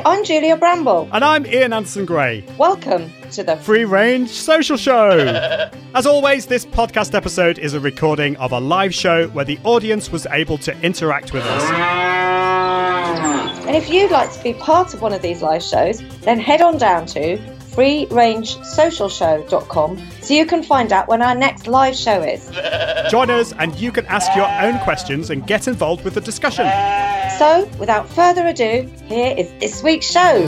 Hi, I'm Julia Bramble. And I'm Ian Anderson Gray. Welcome to the Free Range Social Show. As always, this podcast episode is a recording of a live show where the audience was able to interact with us. And if you'd like to be part of one of these live shows, then head on down to freerangesocialshow.com so you can find out when our next live show is. Join us and you can ask your own questions and get involved with the discussion. So, without further ado, here is this week's show.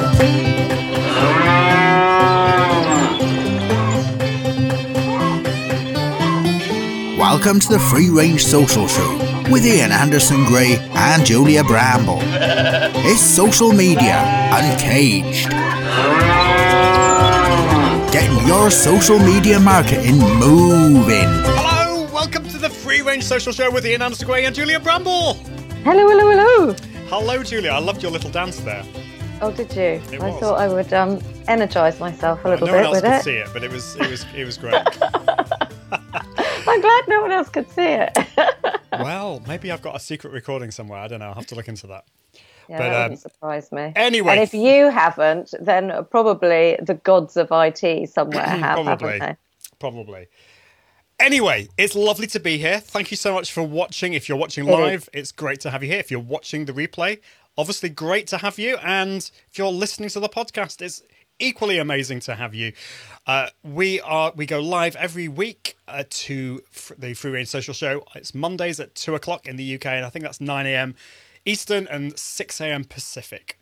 Welcome to the Free Range Social Show with Ian Anderson Gray and Julia Bramble. It's social media uncaged. Getting your social media marketing moving. Hello, welcome to the Free Range Social Show with Ian Anderson Gray and Julia Bramble. Hello, hello, hello. Hello, Julia. I loved your little dance there. Oh, did you? It I was. thought I would um, energise myself a little no one bit else with could it. see it, but it was it was it was great. I'm glad no one else could see it. well, maybe I've got a secret recording somewhere. I don't know. I'll have to look into that. Yeah, But, that um, wouldn't surprise me. anyway. and if you haven't, then probably the gods of IT somewhere have, Probably. haven't Probably. Anyway, it's lovely to be here. Thank you so much for watching. If you're watching live, it's great to have you here. If you're watching the replay, obviously great to have you. And if you're listening to the podcast, it's equally amazing to have you. Uh, we are we go live every week uh, to f- the Free Range Social Show. It's Mondays at two o'clock in the UK, and I think that's nine a.m. Eastern and six a.m. Pacific.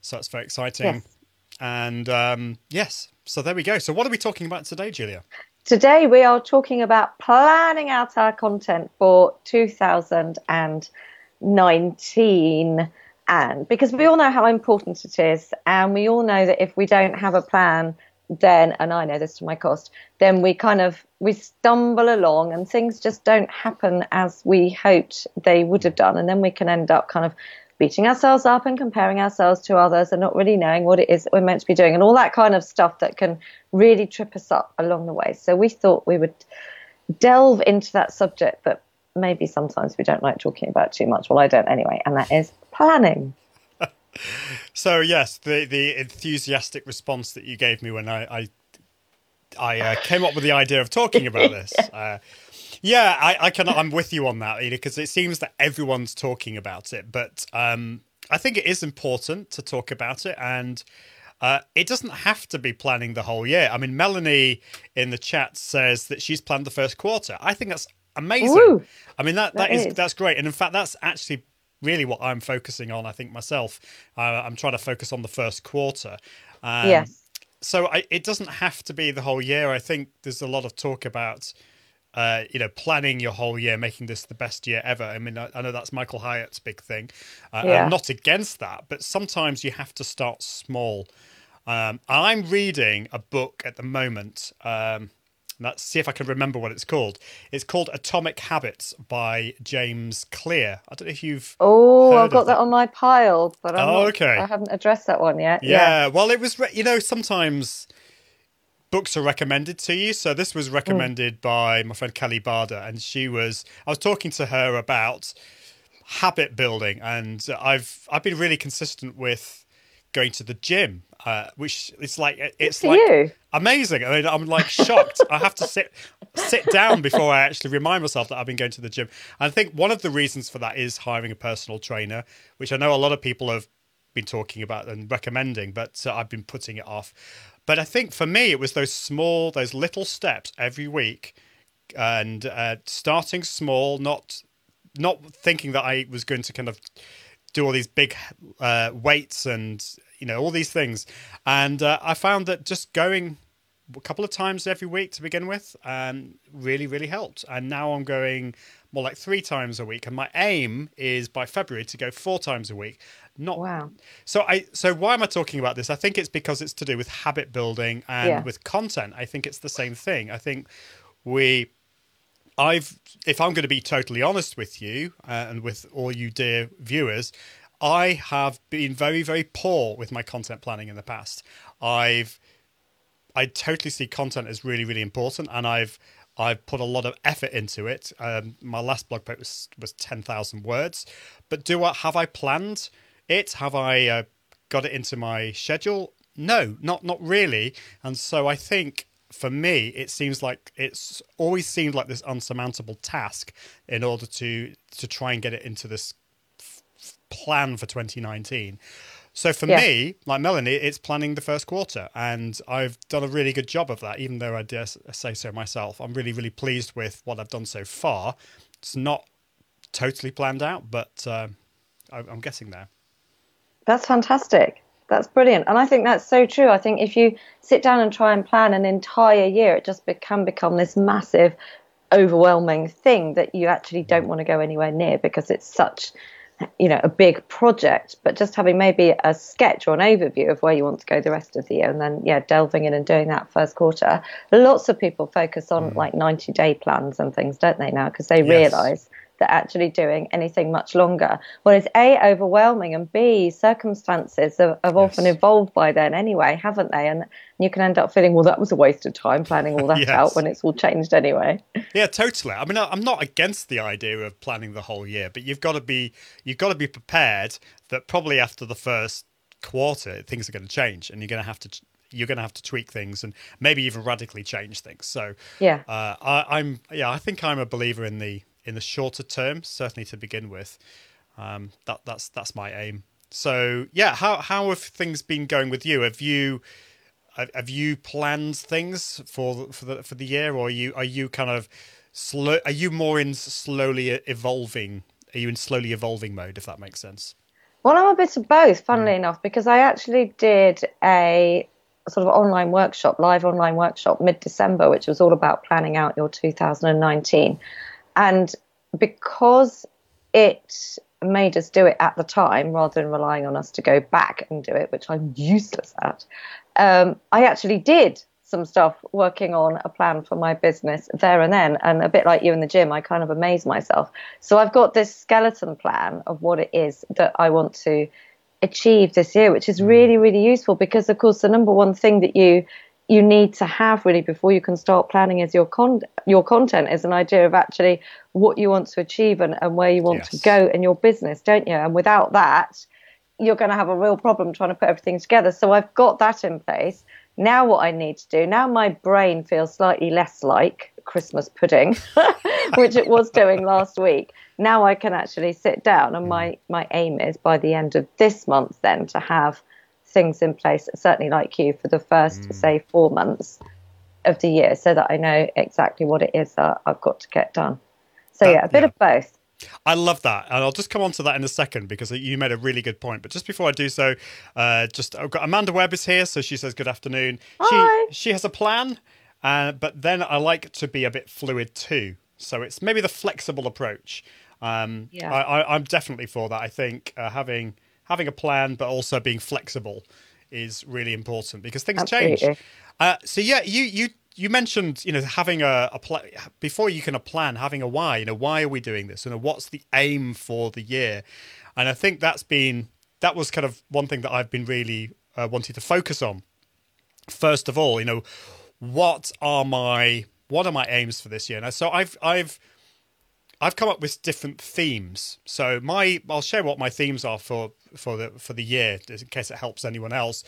So that's very exciting. Yes. And um, yes, so there we go. So what are we talking about today, Julia? Today we are talking about planning out our content for 2019 and because we all know how important it is and we all know that if we don't have a plan then and I know this to my cost then we kind of we stumble along and things just don't happen as we hoped they would have done and then we can end up kind of beating ourselves up and comparing ourselves to others and not really knowing what it is that we're meant to be doing and all that kind of stuff that can really trip us up along the way. So we thought we would delve into that subject that maybe sometimes we don't like talking about too much. Well, I don't anyway, and that is planning. So yes, the the enthusiastic response that you gave me when I I, I uh, came up with the idea of talking about this. Uh, yeah, I, I can. I'm with you on that, because it seems that everyone's talking about it, but um, I think it is important to talk about it, and uh, it doesn't have to be planning the whole year. I mean, Melanie in the chat says that she's planned the first quarter. I think that's amazing. Woo! I mean, that, That that is, is. that's great, and in fact, that's actually really what I'm focusing on. I think myself, uh, I'm trying to focus on the first quarter. Um, yes. so I, it doesn't have to be the whole year. I think there's a lot of talk about, uh, you know, planning your whole year, making this the best year ever. I mean, I, I know that's Michael Hyatt's big thing. Uh, Yeah. I'm not against that, but sometimes you have to start small. Um, I'm reading a book at the moment. Um, let's see if I can remember what it's called. It's called Atomic Habits by James Clear. I don't know if you've. Oh, I've got that that. on my pile, but I'm Oh, not- okay. I haven't addressed that one yet. Yeah, well, it was, re- you know, sometimes books are recommended to you. So this was mm. recommended by my friend Kelly Barder, and she was, I was talking to her about habit building, and I've I've been really consistent with going to the gym, uh, which it's like it's for like you. amazing. I mean, I'm like shocked. I have to sit sit down before I actually remind myself that I've been going to the gym. And I think one of the reasons for that is hiring a personal trainer, which I know a lot of people have been talking about and recommending, but uh, I've been putting it off. But I think for me, it was those small, those little steps every week, and uh, starting small, not not thinking that I was going to kind of do all these big uh, weights and you know all these things. And uh, I found that just going a couple of times every week to begin with um, really really helped. And now I'm going more like three times a week. And my aim is by February to go four times a week. Not Wow. so I so why am I talking about this? I think it's because it's to do with habit building and Yeah. with content. I think it's the same thing. I think we I've if I'm going to be totally honest with you uh, and with all you dear viewers, I have been very very poor with my content planning in the past. I've I totally see content as really really important and I've I've put a lot of effort into it. Um, my last blog post was, was ten thousand words, but do I have I planned it? Have I uh, got it into my schedule? No, not not really. And so I think for me, it seems like it's always seemed like this unsurmountable task in order to to try and get it into this f- plan for 2019. So for Yeah. me, like Melanie, it's planning the first quarter, and I've done a really good job of that. Even though I dare say so myself, I'm really, really pleased with what I've done so far. It's not totally planned out, but uh, I, I'm getting there. That's fantastic. That's brilliant. And I think that's so true. I think if you sit down and try and plan an entire year, it just be- can become this massive, overwhelming thing that you actually don't want to go anywhere near because it's such, you know, a big project. But just having maybe a sketch or an overview of where you want to go the rest of the year and then, yeah, delving in and doing that first quarter. Lots of people focus on mm. like 90 day plans and things, don't they, now? Because they Yes. realize that actually doing anything much longer. Well, it's A, overwhelming, and B, circumstances have, have often evolved by then anyway, haven't they? And you can end up feeling, well, that was a waste of time planning all that Yes. out when it's all changed anyway. Yeah, totally. I mean, I'm not against the idea of planning the whole year, but you've got to be you've got to be prepared that probably after the first quarter things are going to change, and you're going to have to you're going to have to tweak things and maybe even radically change things. So Yeah. uh, I, I'm yeah, I think I'm a believer in the in the shorter term, certainly to begin with. Um, that that's that's my aim. So yeah, how how have things been going with you? Have you have, you planned things for for the for the year, or are you are you kind of slow? Are you more in slowly evolving? Are you in slowly evolving mode? If that makes sense. Well, I'm a bit of both, funnily enough, because I actually did a sort of online workshop, live online workshop mid December, which was all about planning out your 2019. And because it made us do it at the time rather than relying on us to go back and do it, which I'm useless at, um, I actually did some stuff working on a plan for my business there and then. And a bit like you in the gym, I kind of amazed myself. So I've got this skeleton plan of what it is that I want to achieve this year, which is really, really useful because, of course, the number one thing that you you need to have really before you can start planning is your con your content is an idea of actually what you want to achieve and, and where you want to go in your business, don't you? And without that, you're going to have a real problem trying to put everything together. So I've got that in place. Now, what I need to do, now my brain feels slightly less like Christmas pudding, which it was doing last week. Now I can actually sit down, and mm. my, my aim is by the end of this month, then to have things in place, certainly like you, for the first, say, four months of the year, so that I know exactly what it is that I've got to get done. So, That- yeah, a bit yeah. of both. I love that, and I'll just come on to that in a second because you made a really good point. But just before I do so, uh, just I've got Amanda Webb is here, so she says good afternoon. Hi. She she has a plan, uh, but then I like to be a bit fluid too. So it's maybe the flexible approach. Um, Yeah. I, I, I'm definitely for that. I think uh, having having a plan, but also being flexible, is really important because things change. Uh, so yeah, you you you mentioned you know having a, a pla before you can a plan, having a why. You know why are we doing this? You know what's the aim for the year? And I think that's been that was kind of one thing that I've been really uh, wanting to focus on. First of all, you know what are my what are my aims for this year? and so I've I've I've come up with different themes. So my I'll share what my themes are for for the for the year in case it helps anyone else.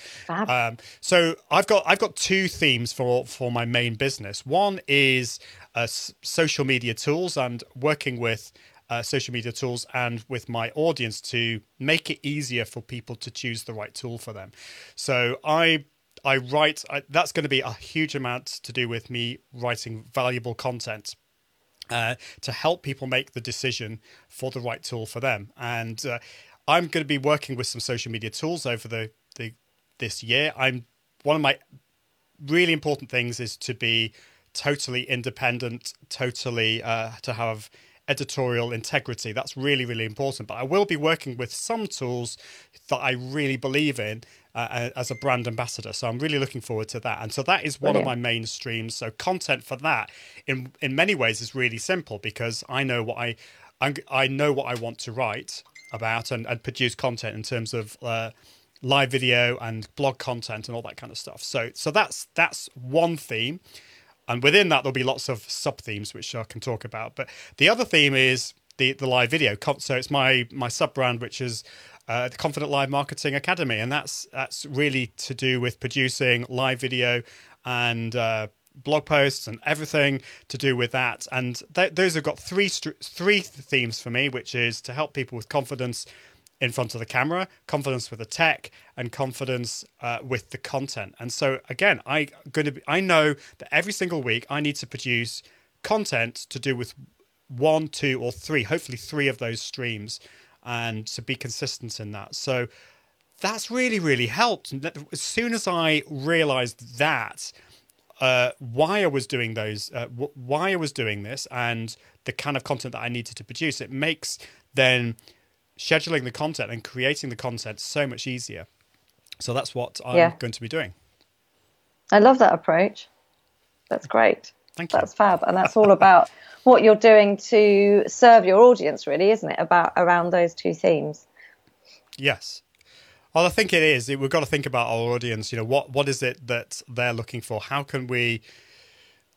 Um, so I've got I've got two themes for for my main business. One is uh, social media tools and working with uh, social media tools and with my audience to make it easier for people to choose the right tool for them. So I I write I, that's going to be a huge amount to do with me writing valuable content uh, to help people make the decision for the right tool for them. And uh, I'm going to be working with some social media tools over the, the this year. I'm one of my really important things is to be totally independent, totally uh, to have editorial integrity. That's really, really important. But I will be working with some tools that I really believe in uh, as a brand ambassador. So I'm really looking forward to that. And so that is one of my main streams. So content for that, in in many ways, is really simple because I know what I I know what I want to write about and, and produce content in terms of. Uh, live video and blog content and all that kind of stuff. So so that's that's one theme. And within that there'll be lots of sub themes which I can talk about. But the other theme is the, the live video. So it's my my sub brand which is uh, the Confident Live Marketing Academy, and that's that's really to do with producing live video and uh, blog posts and everything to do with that. And th- those have got three st- three themes for me, which is to help people with confidence in front of the camera, confidence with the tech, and confidence uh, with the content. And so again, I going to I know that every single week I need to produce content to do with one, two, or three, hopefully three of those streams, and to be consistent in that. So that's really really helped. As soon as I realized that. Uh, why I was doing those, uh, why I was doing this, and the kind of content that I needed to produce, it makes then scheduling the content and creating the content so much easier. So that's what I'm yeah. going to be doing. I love that approach. That's great. Thank you. That's fab. And that's all about what you're doing to serve your audience, really, isn't it? About around those two themes. Yes. Well, I think it is. We've got to think about our audience. You know, what what is it that they're looking for? How can we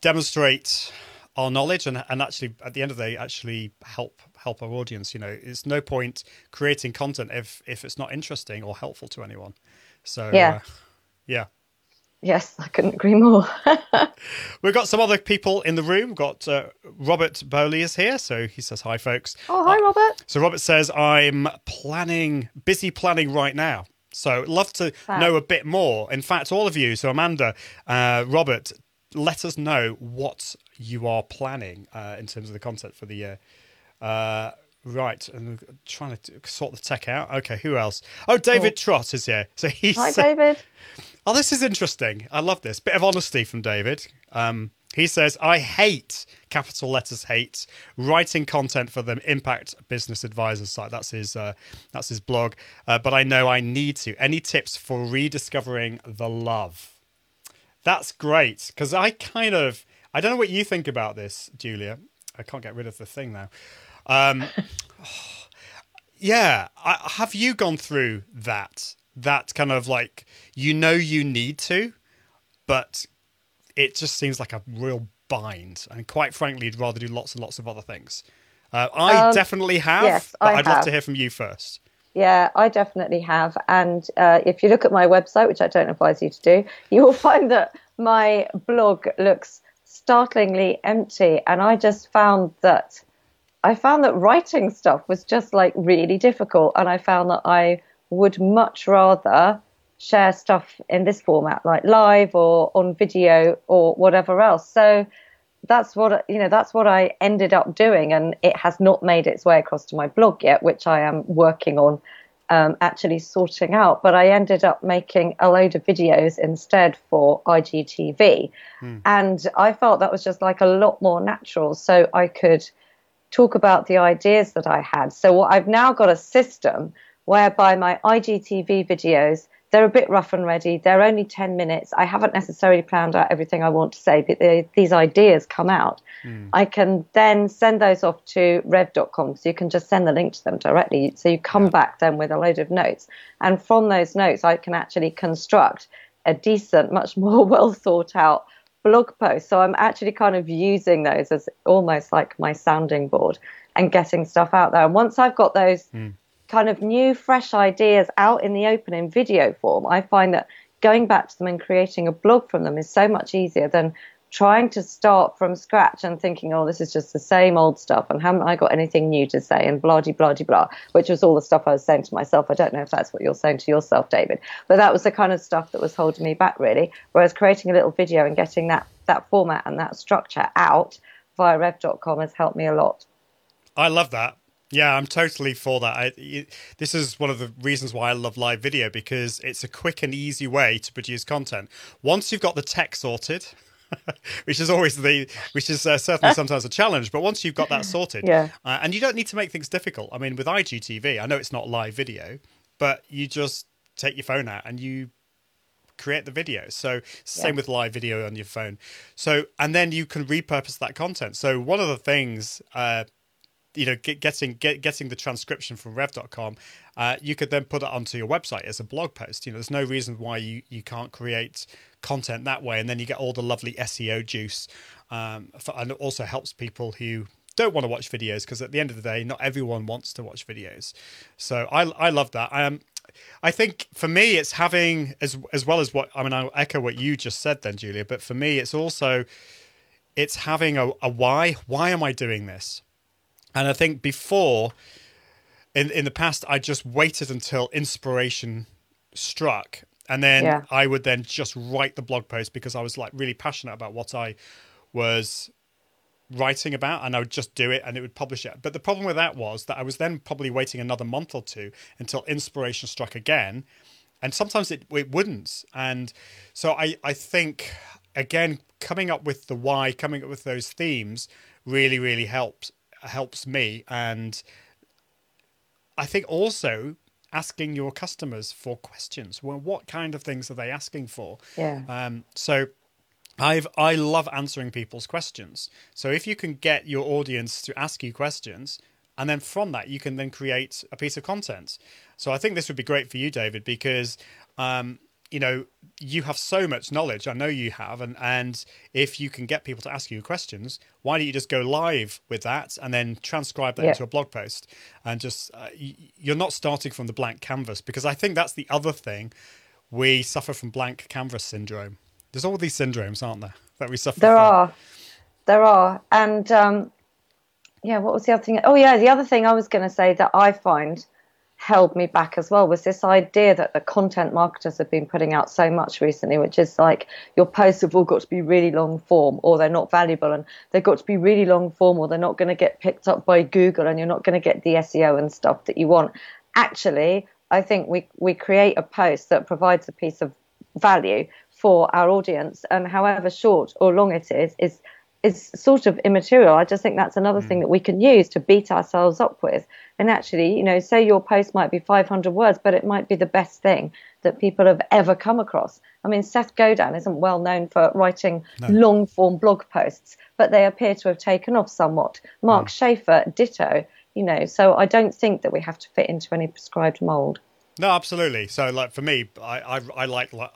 demonstrate our knowledge and, and actually at the end of the day actually help help our audience you know it's no point creating content if if it's not interesting or helpful to anyone so yeah uh, yeah yes i couldn't agree more we've got some other people in the room we've got uh, robert bowley is here so he says hi folks oh hi robert so robert says i'm planning busy planning right now so love to know a bit more in fact all of you so amanda uh, robert let us know what you are planning uh, in terms of the content for the year. Uh, right, and trying to sort the tech out. Okay, who else? Oh, David oh. Trott is here. So he's hi, David. Oh, this is interesting. I love this bit of honesty from David. Um, he says, "I hate capital letters hate writing content for the Impact Business Advisors site. That's his uh, that's his blog. Uh, but I know I need to. Any tips for rediscovering the love?" That's great because I kind of I don't know what you think about this, Julia. I can't get rid of the thing now. Um, yeah, I, have you gone through that? That kind of like you know you need to, but it just seems like a real bind. And quite frankly, you'd rather do lots and lots of other things. Uh, I um, definitely have, yes, but I would love to hear from you first. Yeah, I definitely have. And uh, if you look at my website, which I don't advise you to do, you will find that my blog looks startlingly empty. And I just found that I found that writing stuff was just like really difficult. And I found that I would much rather share stuff in this format, like live or on video or whatever else. So that's what you know that's what I ended up doing and it has not made its way across to my blog yet which I am working on um, actually sorting out but I ended up making a load of videos instead for IGTV hmm. and I felt that was just like a lot more natural so I could talk about the ideas that I had so what I've now got a system whereby my IGTV videos they're a bit rough and ready. They're only 10 minutes. I haven't necessarily planned out everything I want to say, but they, these ideas come out. Mm. I can then send those off to rev.com so you can just send the link to them directly. So you come yeah. back then with a load of notes. And from those notes, I can actually construct a decent, much more well thought out blog post. So I'm actually kind of using those as almost like my sounding board and getting stuff out there. And once I've got those mm kind of new, fresh ideas out in the open in video form, I find that going back to them and creating a blog from them is so much easier than trying to start from scratch and thinking, oh, this is just the same old stuff and haven't I got anything new to say and blah, blah, blah, blah, which was all the stuff I was saying to myself. I don't know if that's what you're saying to yourself, David, but that was the kind of stuff that was holding me back really. Whereas creating a little video and getting that, that format and that structure out via rev.com has helped me a lot. I love that yeah, I'm totally for that. I, it, this is one of the reasons why I love live video because it's a quick and easy way to produce content. Once you've got the tech sorted, which is always the which is uh, certainly sometimes a challenge, but once you've got that sorted, yeah. Uh, and you don't need to make things difficult. I mean, with IGTV, I know it's not live video, but you just take your phone out and you create the video. So same yeah. with live video on your phone. So and then you can repurpose that content. So one of the things uh, you know get, getting get, getting the transcription from rev.com uh, you could then put it onto your website as a blog post you know there's no reason why you you can't create content that way and then you get all the lovely seo juice um, for, and it also helps people who don't want to watch videos because at the end of the day, not everyone wants to watch videos. So I I love that. Um, I think for me, it's having as as well as what I mean. I'll echo what you just said, then, Julia. But for me, it's also it's having a, a why. Why am I doing this? And I think before, in in the past, I just waited until inspiration struck, and then Yeah. I would then just write the blog post because I was like really passionate about what I was writing about and I would just do it and it would publish it. But the problem with that was that I was then probably waiting another month or two until inspiration struck again. And sometimes it, it wouldn't. And so I, I think, again, coming up with the why, coming up with those themes really, really helps helps me. And I think also asking your customers for questions. Well, what kind of things are they asking for? Yeah. Um, so I've I love answering people's questions. So if you can get your audience to ask you questions, and then from that you can then create a piece of content. So I think this would be great for you, David, because um, you know you have so much knowledge. I know you have, and and if you can get people to ask you questions, why don't you just go live with that and then transcribe that Yeah. into a blog post and just uh, you're not starting from the blank canvas because I think that's the other thing we suffer from blank canvas syndrome. There's all these syndromes, aren't there, that we suffer There from? are, there are, and um, yeah. What was the other thing? Oh yeah, the other thing I was going to say that I find held me back as well was this idea that the content marketers have been putting out so much recently, which is like your posts have all got to be really long form, or they're not valuable, and they've got to be really long form, or they're not going to get picked up by Google, and you're not going to get the SEO and stuff that you want. Actually, I think we we create a post that provides a piece of value for our audience and however short or long it is is is sort of immaterial. I just think that's another mm. thing that we can use to beat ourselves up with. And actually you know say your post might be 500 words but it might be the best thing that people have ever come across. I mean seth godin isn't well known for writing long form blog posts but they appear to have taken off somewhat. Mark mm. schaefer ditto you know. So i don't think that we have to fit into any prescribed mold No, absolutely. So, like for me, I I, I like, like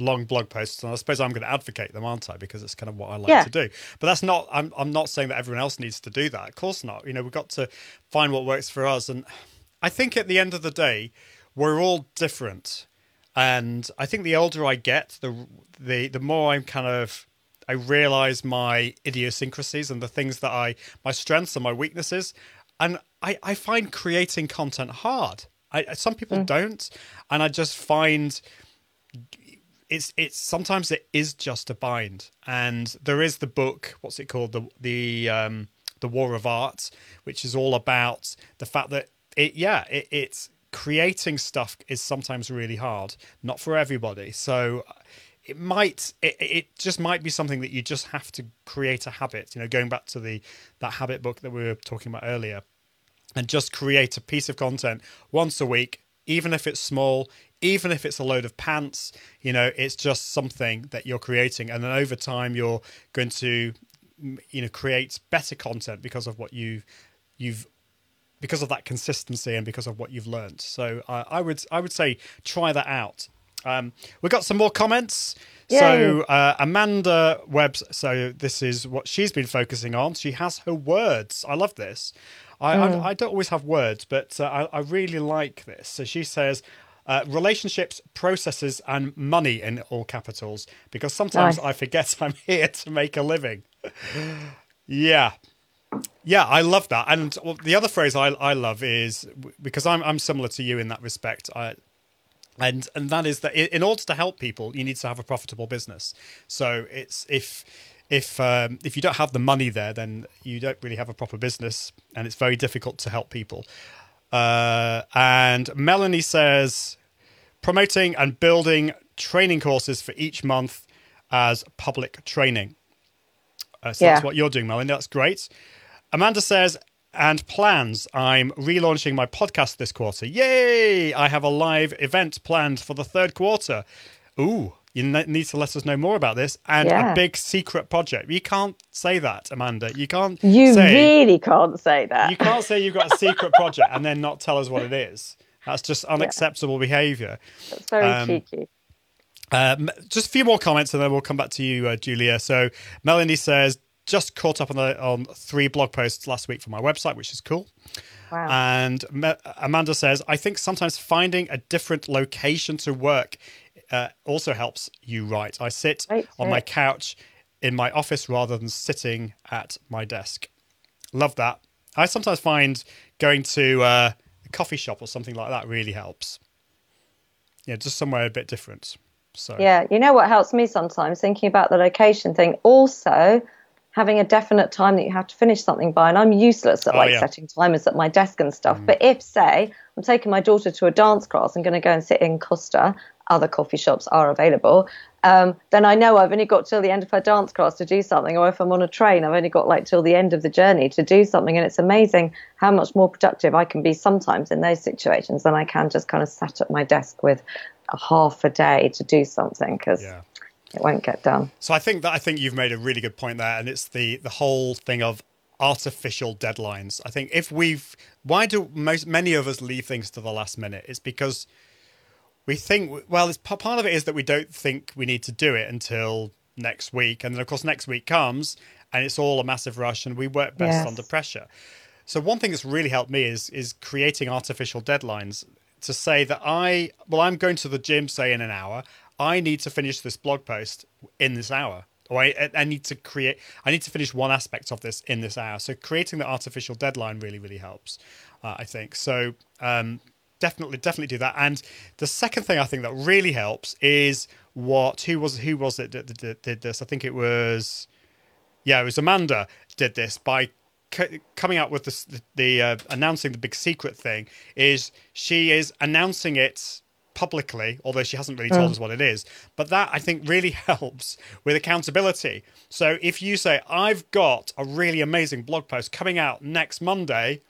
long blog posts, and I suppose I'm going to advocate them, aren't I? Because it's kind of what I like Yeah. to do. But that's not. I'm I'm not saying that everyone else needs to do that. Of course not. You know, we've got to find what works for us, and I think at the end of the day, we're all different. And I think the older I get, the the the more I'm kind of I realize my idiosyncrasies and the things that I my strengths and my weaknesses, and I I find creating content hard. I some people don't, and I just find it's it's sometimes it is just a bind, and there is the book. What's it called? The the um, the War of Art, which is all about the fact that it yeah it, it's creating stuff is sometimes really hard, not for everybody. So it might it, it just might be something that you just have to create a habit. You know, going back to the that habit book that we were talking about earlier and just create a piece of content once a week, even if it's small, even if it's a load of pants, you know, it's just something that you're creating. And then over time, you're going to, you know, create better content because of what you, you've, because of that consistency and because of what you've learned. So I, I would, I would say try that out. Um, we've got some more comments. So uh, Amanda Webbs. So this is what she's been focusing on. She has her words. I love this. I I, I don't always have words, but uh, I, I really like this. So she says. Uh, relationships, processes, and money in all capitals because sometimes Nice. I forget I'm here to make a living. yeah, yeah, I love that. And the other phrase I, I love is because I'm I'm similar to you in that respect. I and and that is that in order to help people, you need to have a profitable business. So it's if if um, if you don't have the money there, then you don't really have a proper business, and it's very difficult to help people. Uh, and Melanie says promoting and building training courses for each month as public training. Uh, so Yeah. that's what you're doing, Melanie. That's great. Amanda says, and plans. I'm relaunching my podcast this quarter. Yay! I have a live event planned for the third quarter. Ooh, you ne- need to let us know more about this. And Yeah. a big secret project. You can't say that, Amanda. You can't You say really can't say that. you can't say you've got a secret project and then not tell us what it is. That's just unacceptable behaviour. That's very um, cheeky. Um, just a few more comments and then we'll come back to you, uh, Julia. So Melanie says, just caught up on the on three blog posts last week for my website, which is cool. Wow. And Ma- Amanda says, I think sometimes finding a different location to work uh, also helps you write. I sit Great on my couch in my office rather than sitting at my desk. Love that. I sometimes find going to uh, a coffee shop or something like that really helps. Yeah, just somewhere a bit different. So Yeah, you know what helps me sometimes thinking about the location thing. Also, having a definite time that you have to finish something by, and I'm useless at Oh, like yeah. setting timers at my desk and stuff. But if, say, I'm taking my daughter to a dance class, I'm going to go and sit in Costa. Other coffee shops are available. Um, then I know I've only got till the end of her dance class to do something, or if I'm on a train, I've only got like till the end of the journey to do something. And it's amazing how much more productive I can be sometimes in those situations than I can just kind of sat at my desk with a half a day to do something because yeah. it won't get done. So I think that I think you've made a really good point there, and it's the the whole thing of artificial deadlines. I think if we've why do most many of us leave things to the last minute? It's because we think well, it's part of it is that we don't think we need to do it until next week, and then of course next week comes, and it's all a massive rush, and we work best Yes. under pressure. So one thing that's really helped me is is creating artificial deadlines to say that I well I'm going to the gym say in an hour. I need to finish this blog post in this hour. Or I, I need to create I need to finish one aspect of this in this hour. So creating the artificial deadline really really helps. Uh, I think so. Um, definitely definitely do that. And the second thing I think that really helps is what who was who was it that did, did this? I think it was yeah, it was Amanda did this by c- coming out with this, the, the uh, announcing the big secret thing. Is she is announcing it publicly, although she hasn't really told us what it is. But that I think really helps with accountability. So if you say I've got a really amazing blog post coming out next Monday,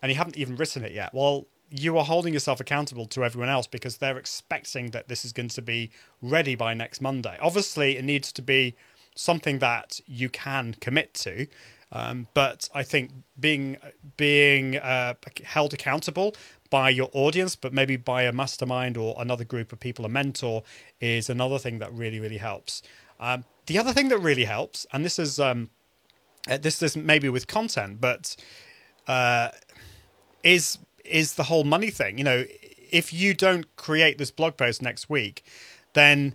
and you haven't even written it yet, well. You are holding yourself accountable to everyone else because they're expecting that this is going to be ready by next Monday. Obviously, it needs to be something that you can commit to. Um, but I think being being uh, held accountable by your audience, but maybe by a mastermind or another group of people, a mentor, is another thing that really really helps. Um, the other thing that really helps, and this is um, uh, this is maybe with content, but uh, is is the whole money thing. You know, if you don't create this blog post next week, then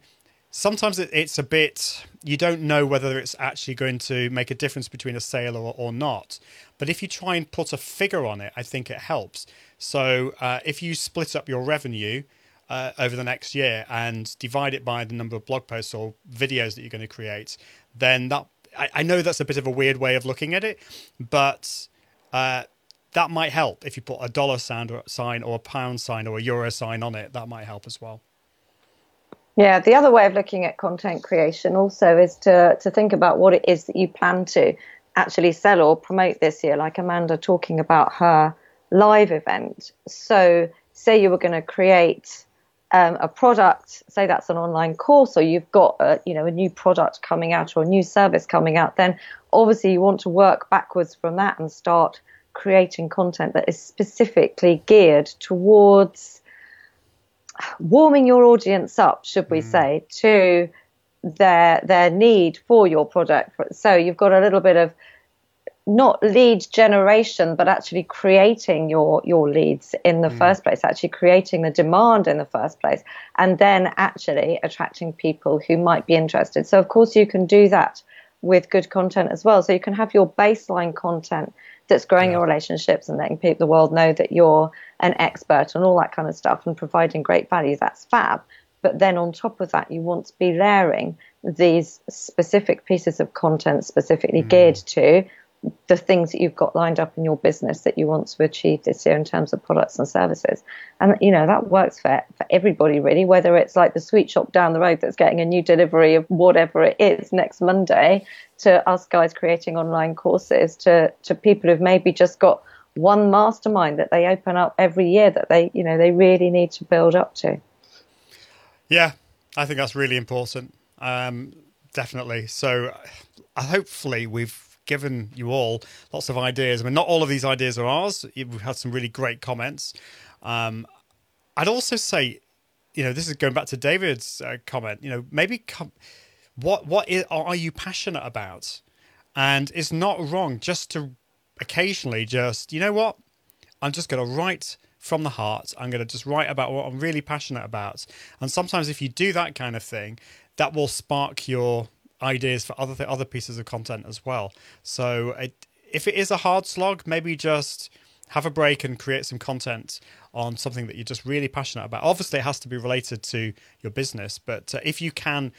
sometimes it, it's a bit you don't know whether it's actually going to make a difference between a sale or, or not but if you try and put a figure on it i think it helps so uh, if you split up your revenue uh, over the next year and divide it by the number of blog posts or videos that you're going to create then that i, I know that's a bit of a weird way of looking at it but uh, that might help if you put a dollar sign or, a pound sign or a euro sign on it that might help as well Yeah, the other way of looking at content creation also is to to think about what it is that you plan to actually sell or promote this year, like Amanda talking about her live event. So, say you were going to create um, a product, say that's an online course, or you've got a, you know a new product coming out or a new service coming out, then obviously you want to work backwards from that and start creating content that is specifically geared towards warming your audience up, should we mm. say, to their their need for your product. So you've got a little bit of not lead generation, but actually creating your your leads in the mm. first place, actually creating the demand in the first place, and then actually attracting people who might be interested. So of course you can do that with good content as well. So you can have your baseline content that's growing your relationships and letting people the world know that you're an expert and all that kind of stuff and providing great value. That's fab. But then on top of that, you want to be layering these specific pieces of content specifically mm. geared to the things that you've got lined up in your business that you want to achieve this year in terms of products and services. And, you know, that works for, for everybody really, whether it's like the sweet shop down the road that's getting a new delivery of whatever it is next Monday to us guys creating online courses to, to people who've maybe just got one mastermind that they open up every year that they, you know, they really need to build up to. Yeah, I think that's really important. Um, definitely. So, uh, hopefully, we've given you all lots of ideas. I mean, not all of these ideas are ours. We've had some really great comments. Um, I'd also say, you know, this is going back to David's uh, comment. You know, maybe com- what what is, are you passionate about? And it's not wrong just to occasionally just, you know what? I'm just going to write from the heart. I'm going to just write about what I'm really passionate about. And sometimes if you do that kind of thing, that will spark your ideas for other th- other pieces of content as well. So it, if it is a hard slog, maybe just have a break and create some content on something that you're just really passionate about. Obviously, it has to be related to your business, but uh, if you can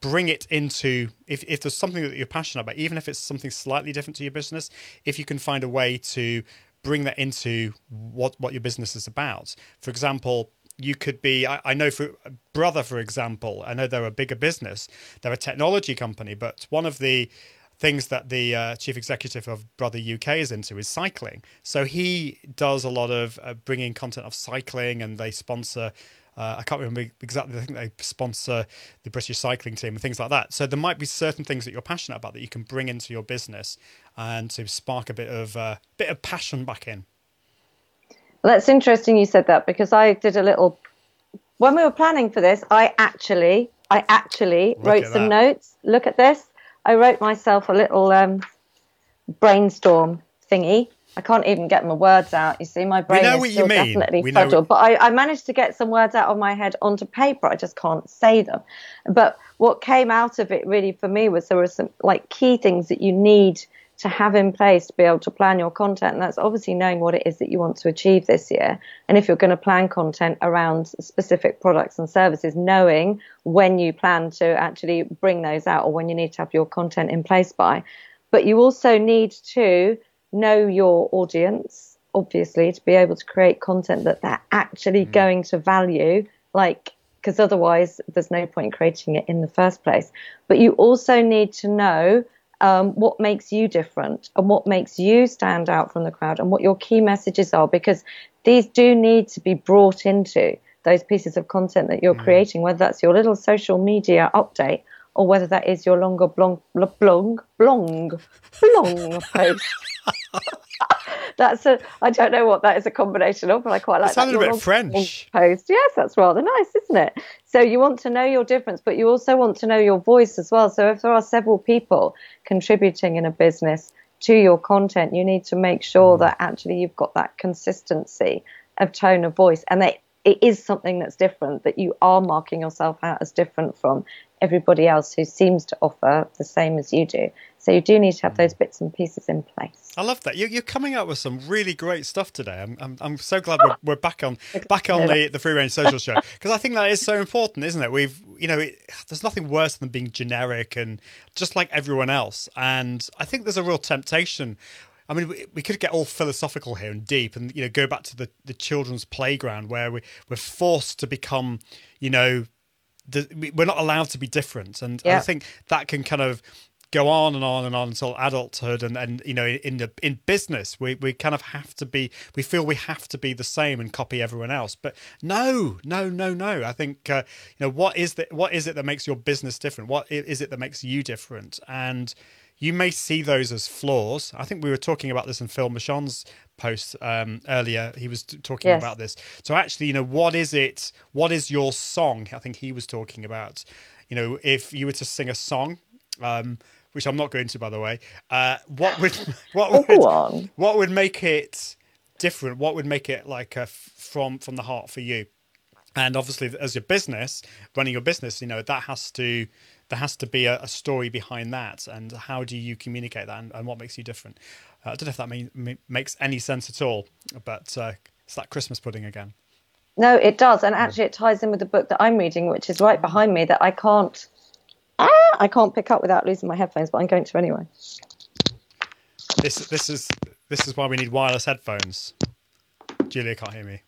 bring it into if, if there's something that you're passionate about even if it's something slightly different to your business if you can find a way to bring that into what what your business is about for example you could be I, I, know for brother for example i know they're a bigger business they're a technology company but one of the things that the uh, chief executive of brother uk is into is cycling so he does a lot of uh, bringing content of cycling and they sponsor uh, I can't remember exactly. I think they sponsor the British cycling team and things like that. So there might be certain things that you're passionate about that you can bring into your business and to spark a bit of uh, bit of passion back in. Well, that's interesting you said that because I did a little when we were planning for this. I actually, I actually Look wrote some that. notes. Look at this. I wrote myself a little um, brainstorm thingy I can't even get my words out. You see, my brain is still definitely we fuddled. But I, I, managed to get some words out of my head onto paper. I just can't say them. But what came out of it really for me was there were some like key things that you need to have in place to be able to plan your content. And that's obviously knowing what it is that you want to achieve this year. And if you're going to plan content around specific products and services, knowing when you plan to actually bring those out or when you need to have your content in place by. But you also need to know your audience, obviously, to be able to create content that they're actually mm. going to value, like, because otherwise there's no point creating it in the first place. But you also need to know um, what makes you different and what makes you stand out from the crowd and what your key messages are, because these do need to be brought into those pieces of content that you're mm. creating, whether that's your little social media update or whether that is your longer blong, blong, blong, blong post. that's a I don't know what that is a combination of, but I quite like it that. a bit French. Post. Yes, that's rather nice, isn't it? So you want to know your difference, but you also want to know your voice as well. So if there are several people contributing in a business to your content, you need to make sure mm. that actually you've got that consistency of tone of voice and that it is something that's different, that you are marking yourself out as different from everybody else who seems to offer the same as you do. So you do need to have mm. those bits and pieces in place. I love that. You're, coming up with some really great stuff today. I'm, I'm, I'm so glad we're, we're back on back on the, the Free Range Social Show because I think that is so important, isn't it? We've you know it, there's nothing worse than being generic and just like everyone else. And I think there's a real temptation. I mean, we, we could get all philosophical here and deep, and you know, go back to the, the children's playground where we we're forced to become, you know, the, we're not allowed to be different, and yeah. I think that can kind of go on and on and on until adulthood and and you know in the in business we we kind of have to be we feel we have to be the same and copy everyone else. But no no no no. I think uh, you know what is that what is it that makes your business different? What is it that makes you different? And you may see those as flaws. I think we were talking about this in Phil Mershon's post um, earlier. He was talking yes. about this. So actually, you know, what is it? What is your song? I think he was talking about. You know, if you were to sing a song, um, which I'm not going to, by the way, uh, what would what would what would make it different? What would make it like a from from the heart for you? And obviously, as your business, running your business, you know that has to there has to be a, a, story behind that and how do you communicate that and, and what makes you different? Uh, i don't know if that makes any sense at all but uh, it's that christmas pudding again. No it does and actually it ties in with the book that i'm reading which is right behind me that i can't ah, i can't pick up without losing my headphones but i'm going to anyway. This this is this is why we need wireless headphones. Julia can't hear me.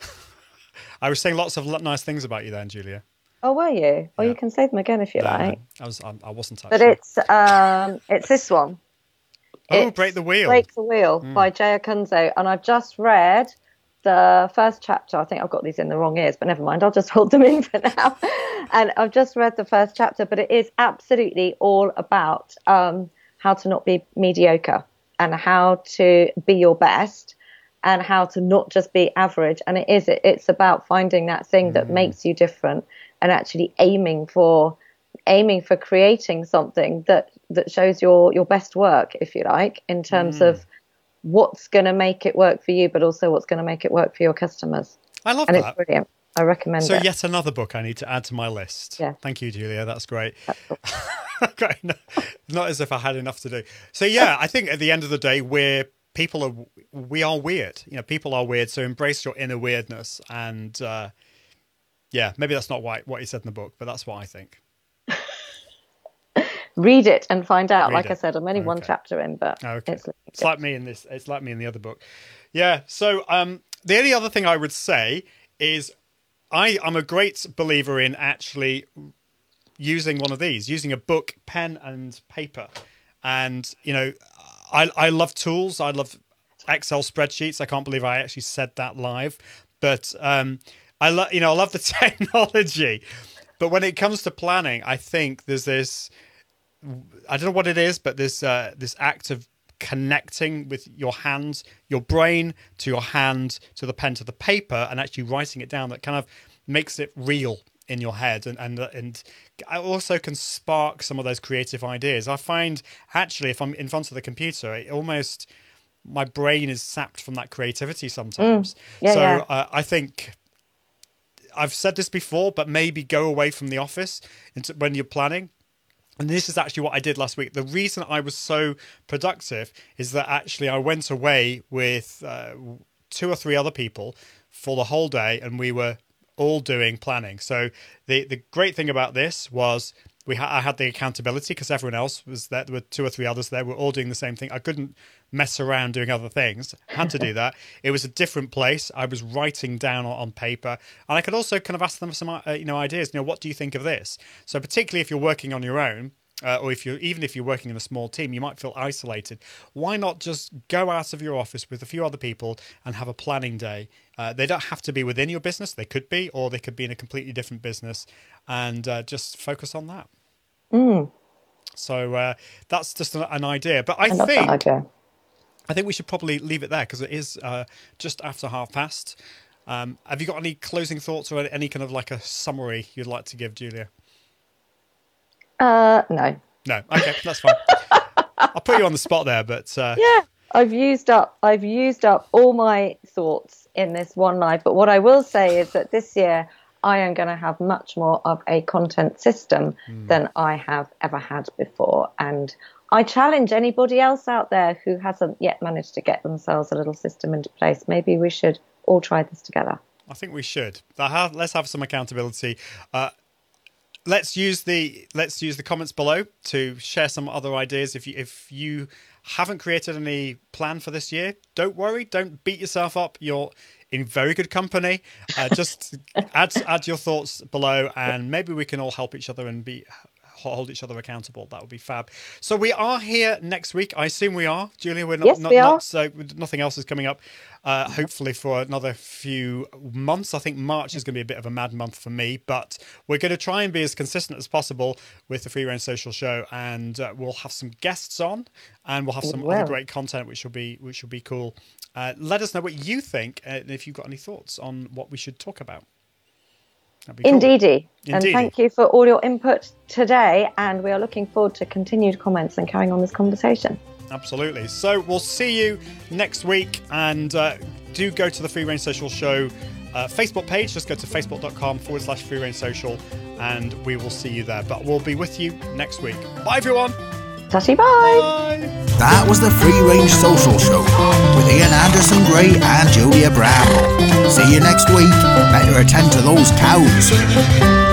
I was saying lots of nice things about you then, Julia. Oh, were you? Well, yeah. you can say them again if you no, like. No, I was. I, I wasn't. Actually. But it's um, it's this one. Oh, it's break the wheel. Break the wheel mm. by Jay Acunzo, and I've just read the first chapter. I think I've got these in the wrong ears, but never mind. I'll just hold them in for now. and I've just read the first chapter, but it is absolutely all about um, how to not be mediocre and how to be your best and how to not just be average. And it is. It's about finding that thing that mm. makes you different and actually aiming for aiming for creating something that that shows your your best work, if you like, in terms Mm. of what's going to make it work for you, but also what's going to make it work for your customers. I love And that. it's brilliant. I recommend So it. yet another book I need to add to my list. Yeah. Thank you, Julia. That's great. That's. Okay, no, Not as if I had enough to do. So yeah, I think at the end of the day, we're people are we are weird. You know, people are weird. So embrace your inner weirdness, and uh, yeah, maybe that's not what what he said in the book, but that's what I think. Read it and find out. Read like it. I said, I'm only one chapter in, but Okay. it's It's like me in this. It's like me in the other book. Yeah. So um, the only other thing I would say is I I'm a great believer in actually using one of these, using a book, pen, and paper. And you know, I I love tools. I love Excel spreadsheets. I can't believe I actually said that live, but um, I love you know I love the technology. But when it comes to planning, I think there's this I don't know what it is, but this uh, this act of connecting with your hands, your brain to your hand, to the pen, to the paper, and actually writing it down that kind of makes it real in your head, and and and I also can spark some of those creative ideas. I find actually, if I'm in front of the computer, it almost my brain is sapped from that creativity sometimes. Yeah, so yeah. Uh, I think I've said this before, but maybe go away from the office when you're planning. And this is actually what I did last week. The reason I was so productive is that actually I went away with uh, two or three other people for the whole day, and we were all doing planning. So the the great thing about this was we ha- I had the accountability because everyone else was there. There were two or three others there. We're all doing the same thing. I couldn't mess around doing other things. Had to do that. It was a different place. I was writing down on, paper, and I could also kind of ask them for some uh, you know ideas. You know, what do you think of this? So particularly if you're working on your own. Uh, or if you're even if you're working in a small team, you might feel isolated. Why not just go out of your office with a few other people and have a planning day? Uh, they don't have to be within your business; they could be, or they could be in a completely different business, and uh, just focus on that. So uh, that's just an, an idea. But I, I think. I think we should probably leave it there because it is uh, just after half past. Um, have you got any closing thoughts or any kind of like a summary you'd like to give, Julia? Uh, no. No, okay, that's fine. I'll put you on the spot there, but uh, Yeah, I've used up. I've used up all my thoughts in this one live. But what I will say is that this year I am going to have much more of a content system than I have ever had before, and I challenge anybody else out there who hasn't yet managed to get themselves a little system into place. Maybe we should all try this together. I think we should. Let's have some accountability. Uh, let's use the let's use the comments below to share some other ideas. If you if you haven't created any plan for this year, don't worry. Don't beat yourself up. You're in very good company. Uh, just add add your thoughts below, and maybe we can all help each other and be hold each other accountable. That would be fab. So we are here next week. I assume we are, Julia. We're not. Yes, not, we not are. so nothing else is coming up. Uh, hopefully for another few months. I think March is going to be a bit of a mad month for me, but we're going to try and be as consistent as possible with the Free Range Social Show, and uh, we'll have some guests on, and we'll have some other great content, which will be which will be cool. Uh, let us know what you think, uh, and if you've got any thoughts on what we should talk about. That'd cool. Indeedy. And thank you for all your input today. And we are looking forward to continued comments and carrying on this conversation. Absolutely. So we'll see you next week, and uh, do go to the Free Range Social Show uh, Facebook page. Just go to facebook.com forward slash free range social, and we will see you there. But we'll be with you next week. Bye, everyone. Bye. That was the Free Range Social Show with Ian Anderson Gray and Julia Brown. See you next week. Better attend to those cows.